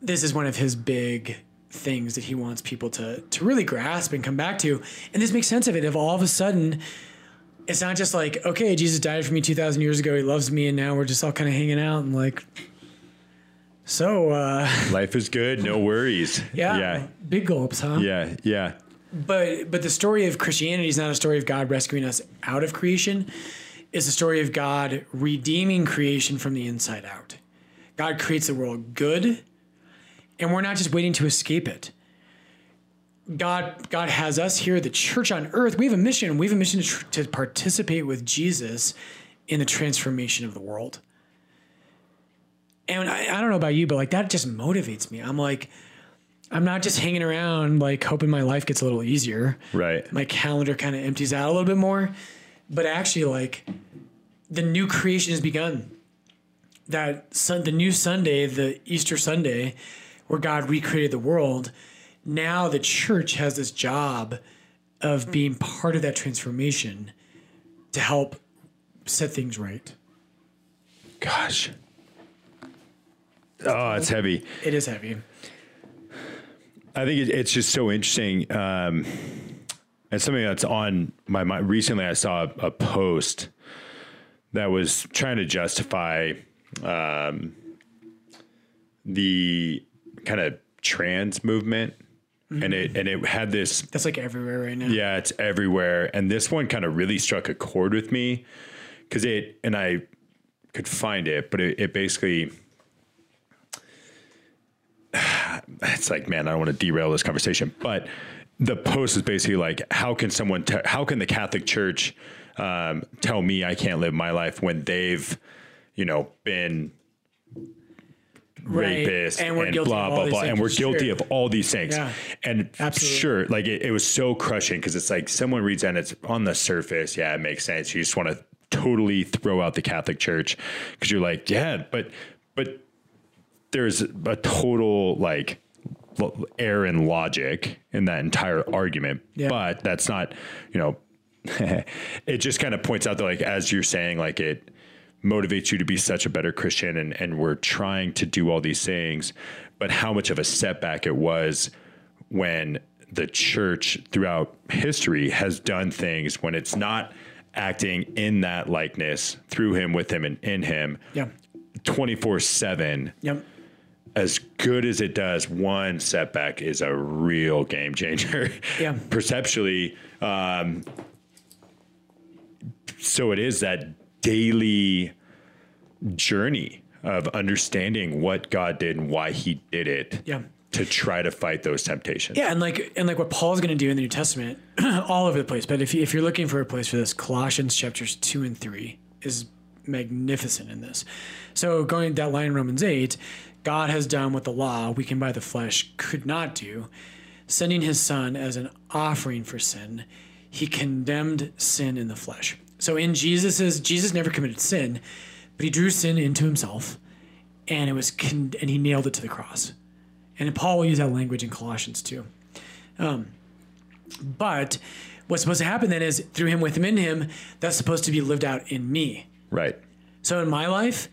This is one of his big things that he wants people to to really grasp and come back to. And this makes sense of it. If all of a sudden it's not just like, okay, Jesus died for me 2,000 years ago. He loves me. And now we're just all kind of hanging out and like, so, uh, life is good no worries yeah, yeah big gulps, huh? yeah yeah But but the story of Christianity is not a story of God rescuing us out of creation. It's a story of God redeeming creation from the inside out. God creates the world good, and we're not just waiting to escape it. God, God has us here, the church on earth. We have a mission. We have a mission to, tr- to participate with Jesus in the transformation of the world. And I, I don't know about you, but like that just motivates me. I'm like, I'm not just hanging around like hoping my life gets a little easier. Right. My calendar kind of empties out a little bit more, but actually, like the new creation has begun. That sun, the new Sunday, the Easter Sunday, where God recreated the world. Now the church has this job of being part of that transformation to help set things right. Gosh. Oh, it's heavy. It is heavy. I think it, it's just so interesting. Um, and something that's on my mind. Recently, I saw a, a post that was trying to justify um, the kind of trans movement. And it and it had this That's like everywhere right now. Yeah, it's everywhere. And this one kind of really struck a chord with me because it, and I could find it, but it, it basically, it's like, man, I don't want to derail this conversation, but the post is basically like, how can someone, te- how can the Catholic Church um, tell me I can't live my life when they've, you know, been Right. rapist And and, we're guilty blah blah blah, and we're guilty sure. of all these things. Yeah. And Absolutely. sure, like it, it was so crushing because it's like someone reads that and it's on the surface, yeah, it makes sense. You just want to totally throw out the Catholic Church because you're like, yeah, but but there's a total like error in logic in that entire argument. Yeah. But that's not, you know, it just kind of points out that like as you're saying, like it motivates you to be such a better Christian and, and we're trying to do all these things, but how much of a setback it was when the church throughout history has done things when it's not acting in that likeness through him, with him, and in him Yeah. 24 7 Yep. As good as it does, one setback is a real game changer. Yeah. Perceptually, um, so it is that daily journey of understanding what God did and why He did it. Yeah. To try to fight those temptations. Yeah, and like and like what Paul's going to do in the New Testament, all over the place. But if you, if you're looking for a place for this, Colossians chapters two and three is magnificent in this. So going that line in Romans eight, God has done what the law, weakened by the flesh, could not do, sending His Son as an offering for sin. He condemned sin in the flesh. So in Jesus's Jesus never committed sin, but He drew sin into Himself, and it was con- and He nailed it to the cross. And Paul will use that language in Colossians too. Um, but what's supposed to happen then is through him, with him, in him, that's supposed to be lived out in me. Right. So in my life,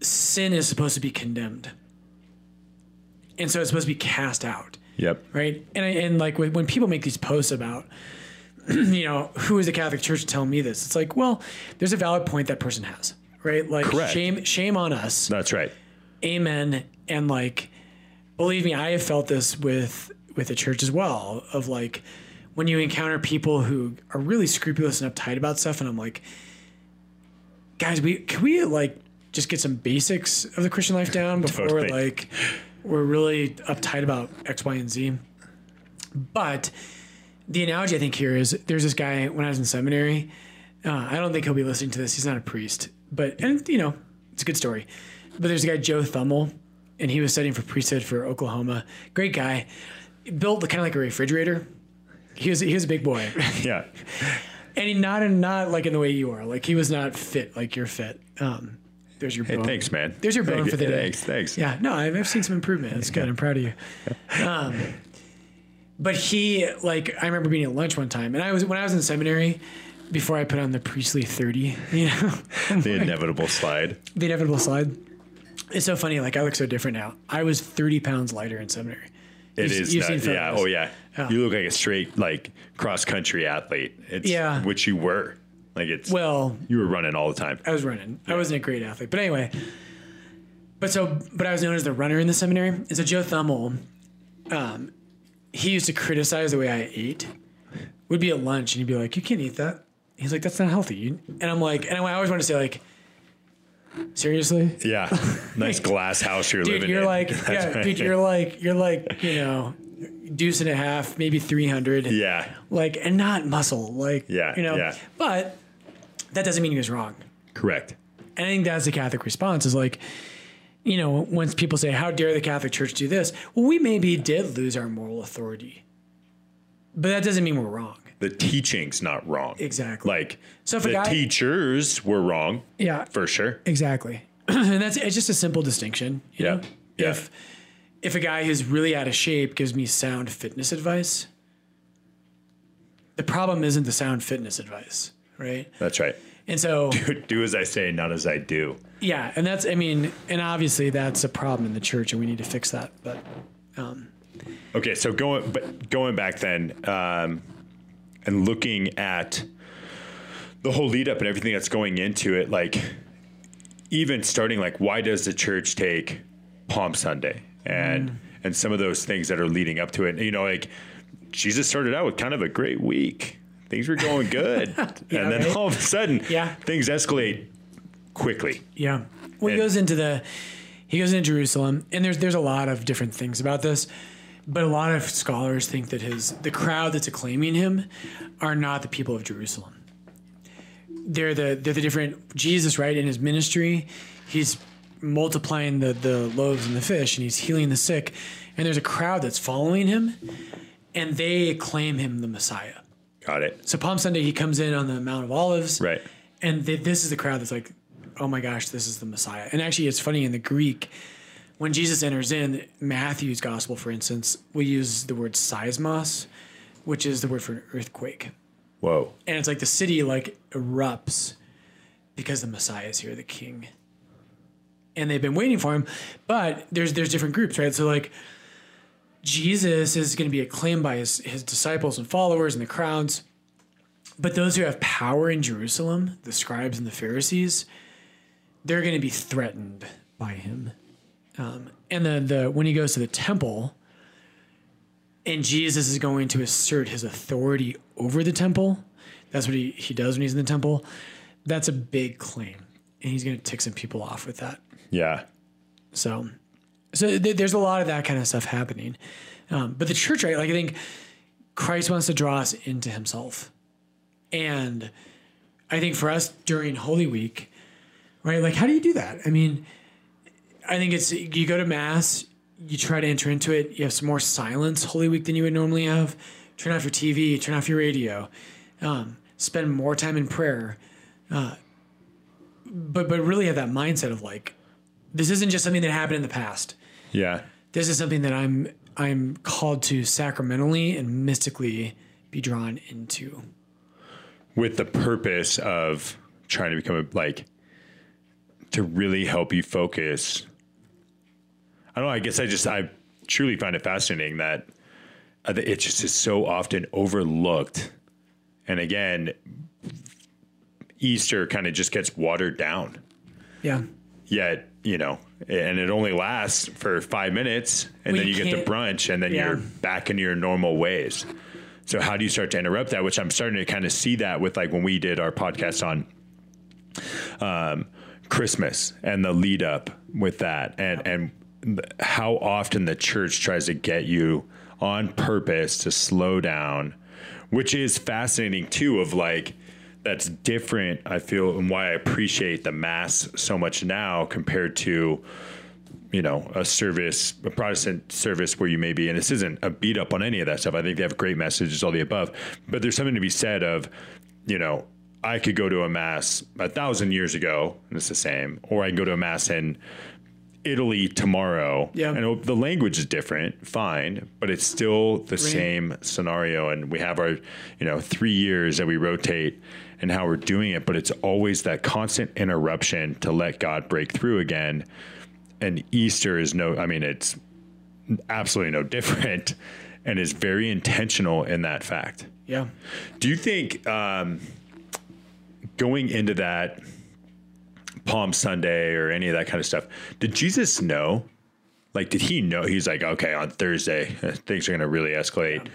sin is supposed to be condemned. And so it's supposed to be cast out, Yep. right? And, I- and like when when people make these posts about, you know, who is the Catholic Church telling me this? It's like, well, there's a valid point that person has, right? Like Correct. shame, shame on us That's right. amen and like believe me i have felt this with with the church as well of like when you encounter people who are really scrupulous and uptight about stuff and i'm like guys we can we like just get some basics of the christian life down before like we're really uptight about x y and z. But the analogy i think here is there's this guy when i was in seminary uh, i don't think he'll be listening to this. He's not a priest. But and you know it's a good story. But there's a guy joe thummel and he was studying for priesthood for oklahoma. Great guy. Built the kind of like a refrigerator. He was he was a big boy. Yeah. and he not in not like in the way you are. Like he was not fit like you're fit. Um there's your Hey, bone. thanks, man. There's your bone for the day. Thanks. Thanks. Yeah, no, I've, I've seen some improvement. That's good. I'm proud of you. Um, but he, like, I remember being at lunch one time, and I was when I was in seminary, before I put on the priestly thirty, you know, The inevitable slide. the inevitable slide. It's so funny. Like, I look so different now. I was 30 pounds lighter in seminary. It You've- is you've not- yeah. Oh yeah. You look like a straight like cross country athlete. It's Yeah. which you were. Like it's Well, you were running all the time. I was running. I wasn't a great athlete, but anyway. But so, but I was known as the runner in the seminary. And so Joe Thummel, um, he used to criticize the way I ate. Would be at lunch and he'd be like, "You can't eat that." He's like, "That's not healthy." And I'm like, and I always want to say like, seriously, Yeah. nice glass house you're dude, living you're in. like, yeah, right. dude, you're like, you're like, you know, deuce and a half, maybe 300. Yeah. Like, and not muscle. Like, Yeah, you know, yeah. but that doesn't mean he was wrong. Correct. And I think that's the Catholic response is like, you know, once people say, how dare the Catholic Church do this? Well, we maybe did lose our moral authority, but that doesn't mean we're wrong. The teaching's not wrong. Exactly. Like So if the guy- teachers were wrong Yeah. for sure. Exactly. and that's it's just a simple distinction. You Yeah. Know? Yeah. If if a guy who's really out of shape gives me sound fitness advice, the problem isn't the sound fitness advice, right? That's right. And so Do as I say, not as I do. yeah, and that's I mean, and obviously that's a problem in the church, and we need to fix that. But Okay, so going but going back then, um, and looking at the whole lead up and everything that's going into it, like even starting like why does the church take Palm Sunday and and some of those things that are leading up to it, you know, like Jesus started out with kind of a great week. Things were going good. and then right. all of a sudden Yeah. things escalate quickly. Yeah. Well, he goes into the he goes into Jerusalem, and there's there's a lot of different things about this, but a lot of scholars think that his the crowd that's acclaiming him are not the people of Jerusalem. They're the they're the different Jesus, right? In his ministry, he's multiplying the the loaves and the fish, and he's healing the sick, and there's a crowd that's following him, and they acclaim him the Messiah. Got it. So Palm Sunday, he comes in on the Mount of Olives, Right. and th- this is the crowd that's like, oh my gosh, this is the Messiah. And actually, it's funny in the Greek, when Jesus enters in, Matthew's gospel, for instance, we use the word seismos, which is the word for earthquake. Whoa. And it's like the city like erupts because the Messiah is here, the king. And they've been waiting for him, but there's there's different groups, right? So like Jesus is going to be acclaimed by his, his disciples and followers and the crowds. But those who have power in Jerusalem, the scribes and the Pharisees, they're going to be threatened by him. Um, and the, the when he goes to the temple, and Jesus is going to assert his authority over the temple. That's what he, he does when he's in the temple. That's a big claim. And he's going to tick some people off with that. Yeah. So, so th- there's a lot of that kind of stuff happening. Um, but the church, right? Like I think Christ wants to draw us into Himself, and I think for us during Holy Week, right? Like how do you do that? I mean, I think it's you go to mass, you try to enter into it. You have some more silence Holy Week than you would normally have. Turn off your TV, turn off your radio, um, spend more time in prayer. Uh, but but really have that mindset of like, this isn't just something that happened in the past. Yeah. This is something that I'm I'm called to sacramentally and mystically be drawn into. with the purpose of trying to become a, like to really help you focus. I don't know. I guess I just I truly find it fascinating that uh, that it just is so often overlooked, and again, Easter kind of just gets watered down. Yeah. Yet you know, and it only lasts for five minutes, and Well, then you you, get the brunch, and then Yeah. you're back into your normal ways. So how do you start to interrupt that? Which I'm starting to kind of see that with like when we did our podcast on um, Christmas and the lead up with that, and and how often the church tries to get you on purpose to slow down, which is fascinating too. Of like that's different. I feel and why I appreciate the mass so much now compared to you know, a service, a Protestant service where you may be, and this isn't a beat up on any of that stuff. I think they have great messages, all the above. But there's something to be said of, you know, I could go to a mass a thousand years ago, and it's the same, or I can go to a mass in Italy tomorrow. Yeah. And the language is different, fine, but it's still the same scenario. And we have our, you know, three years that we rotate and how we're doing it, but it's always that constant interruption to let God break through again and Easter is no, I mean, it's absolutely no different and is very intentional in that fact. Yeah. Do you think um, going into that Palm Sunday or any of that kind of stuff, did Jesus know? Like, did he know? He's like, okay, on Thursday, things are going to really escalate.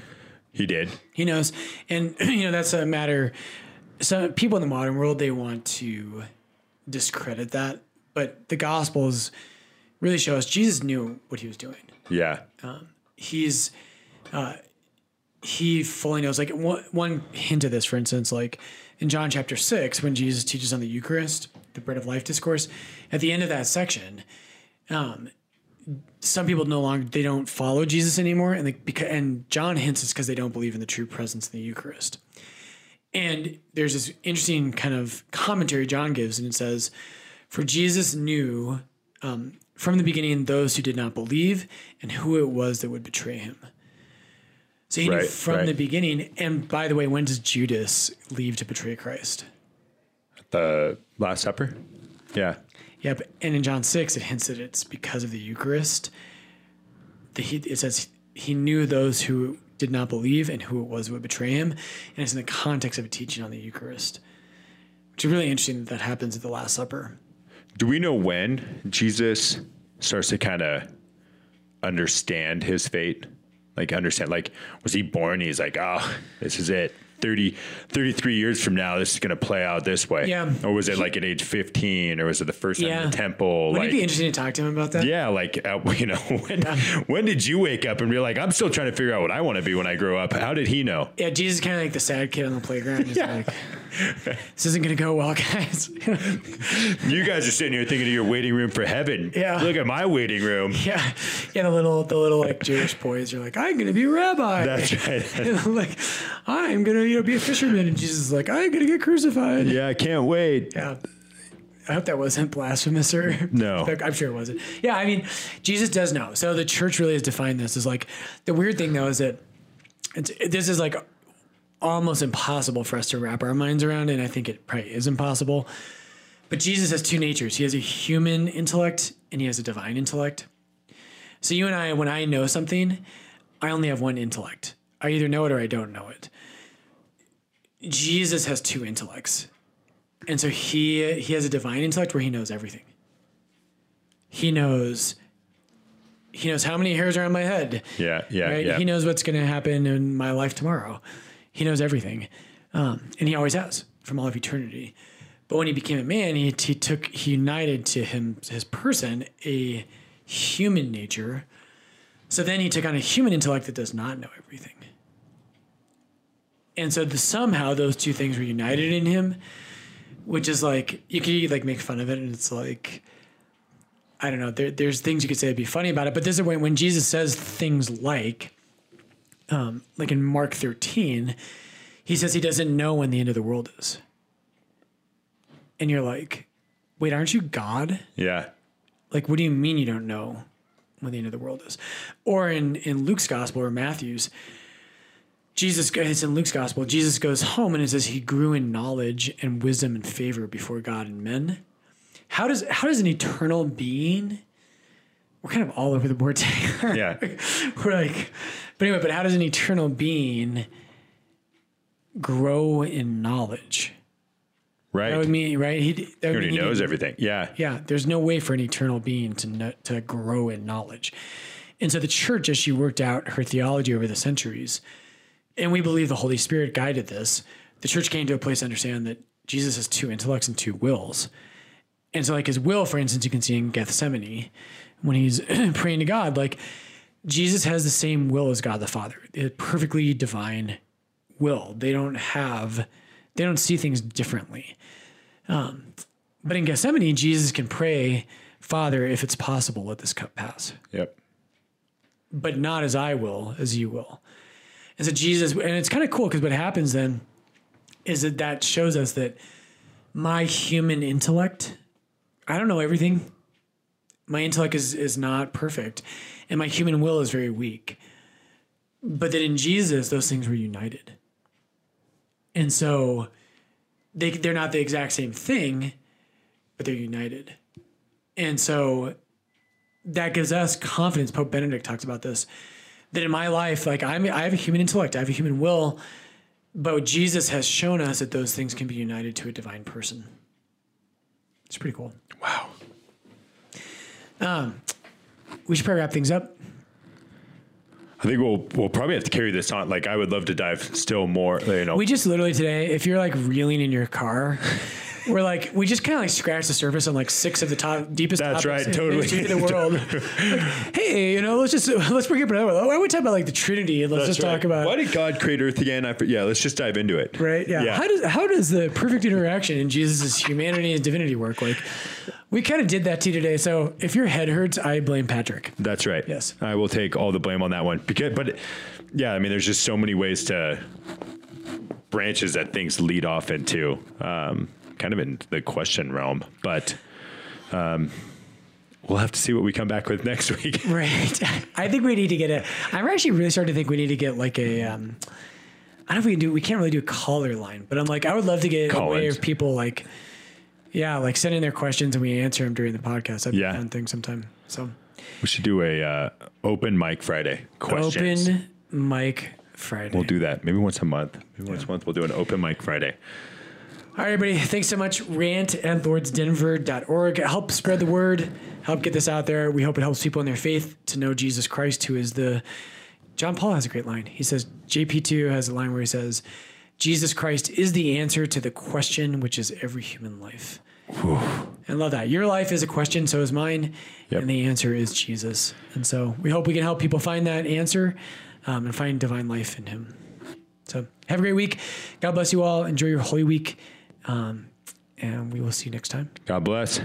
He did. He knows. And you know, that's a matter some people in the modern world they want to discredit that, but the gospels really show us Jesus knew what he was doing. Yeah. he's uh, he fully knows. Like one, one hint of this, for instance, like in John chapter six, when Jesus teaches on the Eucharist, the bread of life discourse, at the end of that section, um, some people no longer they don't follow Jesus anymore, and they, because and John hints it's because they don't believe in the true presence of the Eucharist. And there's this interesting kind of commentary John gives, and it says, "For Jesus knew um, from the beginning those who did not believe and who it was that would betray him." So he knew from right. the beginning. And by the way, when does Judas leave to betray Christ? At The Last Supper. Yeah. Yep. And in John 6, it hints that it's because of the Eucharist. The, he, it says he knew those who did not believe and who it was who would betray him. And it's in the context of a teaching on the Eucharist, which is really interesting that that happens at the Last Supper. Do we know when Jesus starts to kind of understand his fate? Like understand, like was he born? He's like, oh, this is it. 30, 33 years from now, this is going to play out this way. Yeah. Or was it like at age 15 or was it the first time in the temple? Would like, it would be interesting to talk to him about that? yeah, like, uh, you know, when, when did you wake up and be like, I'm still trying to figure out what I want to be when I grow up? How did he know? Yeah, Jesus is kind of like the sad kid on the playground. He's Yeah. like, this isn't going to go well, guys. You guys are sitting here thinking of your waiting room for heaven. Yeah. Look at my waiting room. yeah. Yeah, the little, the little like Jewish boys are like, I'm going to be a rabbi. That's right. And I'm like, I'm gonna you know be a fisherman, and Jesus is like, I'm gonna get crucified. yeah, I can't wait. Yeah. I hope that wasn't blasphemous or No. I'm sure it wasn't. Yeah, I mean, Jesus does know. So the church really has defined this as like the weird thing though is that it's, this is like almost impossible for us to wrap our minds around, and I think it probably is impossible. But Jesus has two natures. He has a human intellect and he has a divine intellect. So you and I, when I know something, I only have one intellect. I either know it or I don't know it. Jesus has two intellects. And so he he has a divine intellect where he knows everything. He knows he knows how many hairs are on my head. Yeah, yeah, Right? yeah. He knows what's going to happen in my life tomorrow. He knows everything, um, and he always has from all of eternity. But when he became a man, he, he took he united to him his person a human nature. So then he took on a human intellect that does not know everything. And so the, somehow those two things were united in him, which is like you could like make fun of it, and it's like I don't know. There, there's things you could say to be funny about it, but this is when when Jesus says things like, um, like in Mark 13, he says he doesn't know when the end of the world is, and you're like, wait, aren't you God? yeah. Like, what do you mean you don't know when the end of the world is? Or in, in Luke's gospel or Matthew's, Jesus, it's in Luke's gospel, Jesus goes home and it says he grew in knowledge and wisdom and favor before God and men. How does, how does an eternal being, we're kind of all over the board today. Yeah. we're like, but anyway, but how does an eternal being grow in knowledge? Right. That would mean, right? He, he already mean knows didn't- everything. Yeah. yeah, there's no way for an eternal being to kn- to grow in knowledge. And so the church, as she worked out her theology over the centuries, and we believe the Holy Spirit guided this, the church came to a place to understand that Jesus has two intellects and two wills. And so, like his will, for instance, you can see in Gethsemane when he's praying to God, like Jesus has the same will as God the Father, a perfectly divine will. They don't have, they don't see things differently. Um, but in Gethsemane, Jesus can pray, Father, if it's possible, let this cup pass. Yep. But not as I will, as you will. And so Jesus, and it's kind of cool because what happens then is that that shows us that my human intellect, I don't know everything. My intellect is, is not perfect, and my human will is very weak. But that in Jesus, those things were united. And so they, they're not the exact same thing, but they're united. And so that gives us confidence. Pope Benedict talks about this that in my life, like I'm, I have a human intellect, I have a human will, but Jesus has shown us that those things can be united to a divine person. It's pretty cool. Wow. Um, we should probably wrap things up. I think we'll we'll probably have to carry this on. Like I would love to dive still more. You know. We just literally today, if you're like reeling in your car, we're like we just kind of like scratch the surface on like six of the top deepest. That's topics right, in totally. the the world. Like, hey, you know, let's just let's bring up another. one. Why don't we talk about like the Trinity and let's just talk about why did God create Earth again? I, yeah, let's just dive into it. right? Yeah. Yeah. How does how does the perfect interaction in Jesus' humanity and divinity work? Like, we kind of did that to you today. So if your head hurts, I blame Patrick. That's right. Yes. I will take all the blame on that one. Because, but yeah, I mean, there's just so many ways to branches that things lead off into, um, kind of in the question realm. But um, we'll have to see what we come back with next week. Right. I think we need to get a. I'm actually really starting to think we need to get like a. Um, I don't know if we can do. We can't really do a caller line, but I'm like, I would love to get a way of people like, yeah, like sending their questions and we answer them during the podcast. That'd Yeah. be a fun thing sometime. So we should do a uh, open mic Friday questions. open mic Friday. We'll do that maybe once a month. Maybe once a month we'll do an open mic Friday. All right, everybody. Thanks so much. Rant at lordsdenver.org. Help spread the word. Help get this out there. We hope it helps people in their faith to know Jesus Christ, who is the. John Paul has a great line. He says, JP2 has a line where he says, Jesus Christ is the answer to the question, which is every human life. And love that. Your life is a question, so is mine. Yep. And the answer is Jesus. And so we hope we can help people find that answer um, and find divine life in Him. So have a great week. God bless you all. Enjoy your Holy Week. Um, and we will see you next time. God bless.